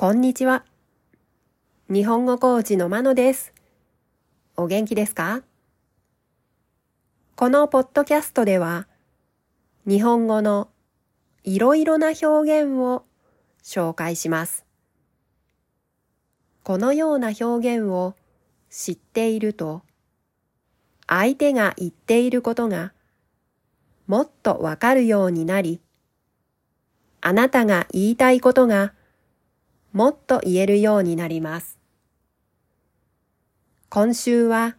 こんにちは。日本語コーチのまのです。お元気ですか？このポッドキャストでは、日本語のいろいろな表現を紹介します。このような表現を知っていると、相手が言っていることがもっとわかるようになり、あなたが言いたいことがもっと言えるようになります。今週は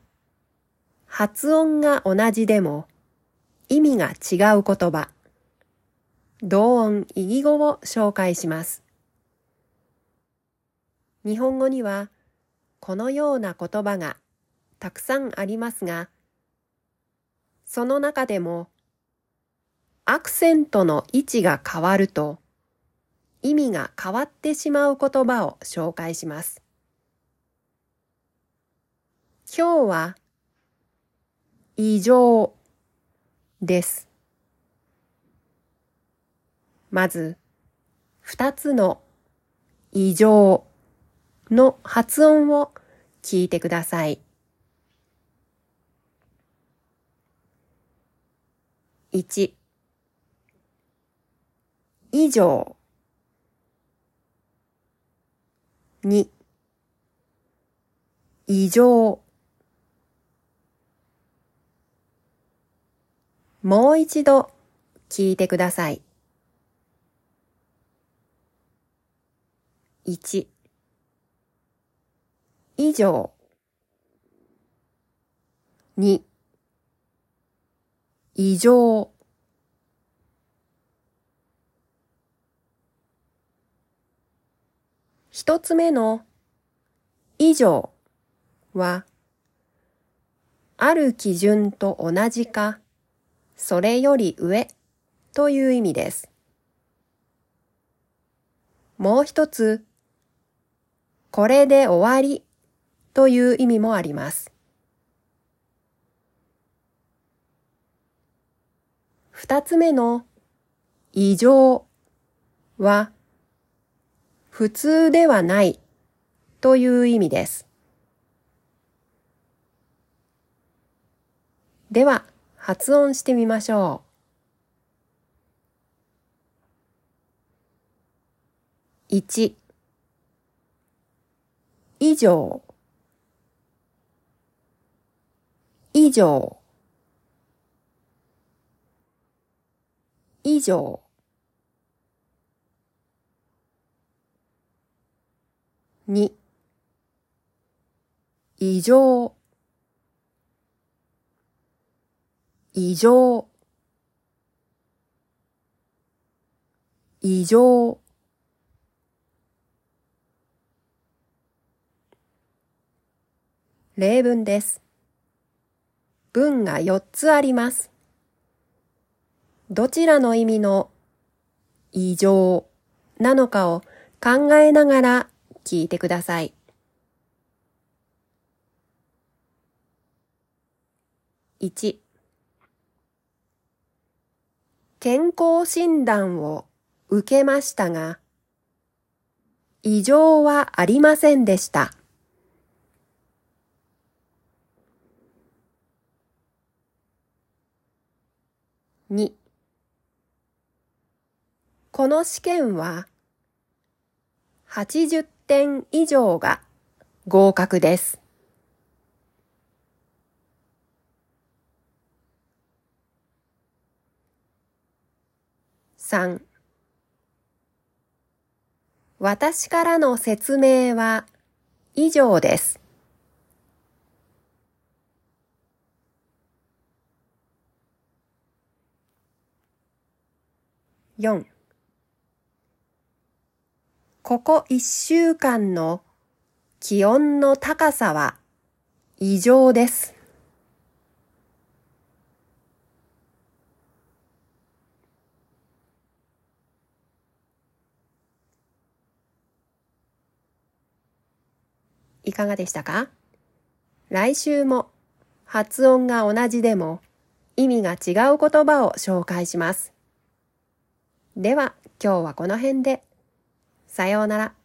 発音が同じでも意味が違う言葉、同音異義語を紹介します。日本語にはこのような言葉がたくさんありますが、その中でもアクセントの位置が変わると意味が変わってしまう言葉を紹介します。今日は異常です。まず、二つの異常の発音を聞いてください。1以上2異常。もう一度聞いてください。1以上2異常。一つ目の以上は、ある基準と同じか、それより上という意味です。もう一つ、これで終わりという意味もあります。二つ目の異常は、普通ではないという意味です。では、発音してみましょう。1以上以上以上2異常異常異常例文です。文が4つあります。どちらの意味の異常なのかを考えながら聞いてください。1健康診断を受けましたが、異常はありませんでした。2この試験は80点以上が合格です。3私からの説明は以上です。4ここ一週間の気温の高さは異常です。いかがでしたか？来週も発音が同じでも意味が違う言葉を紹介します。では今日はこの辺で。さようなら。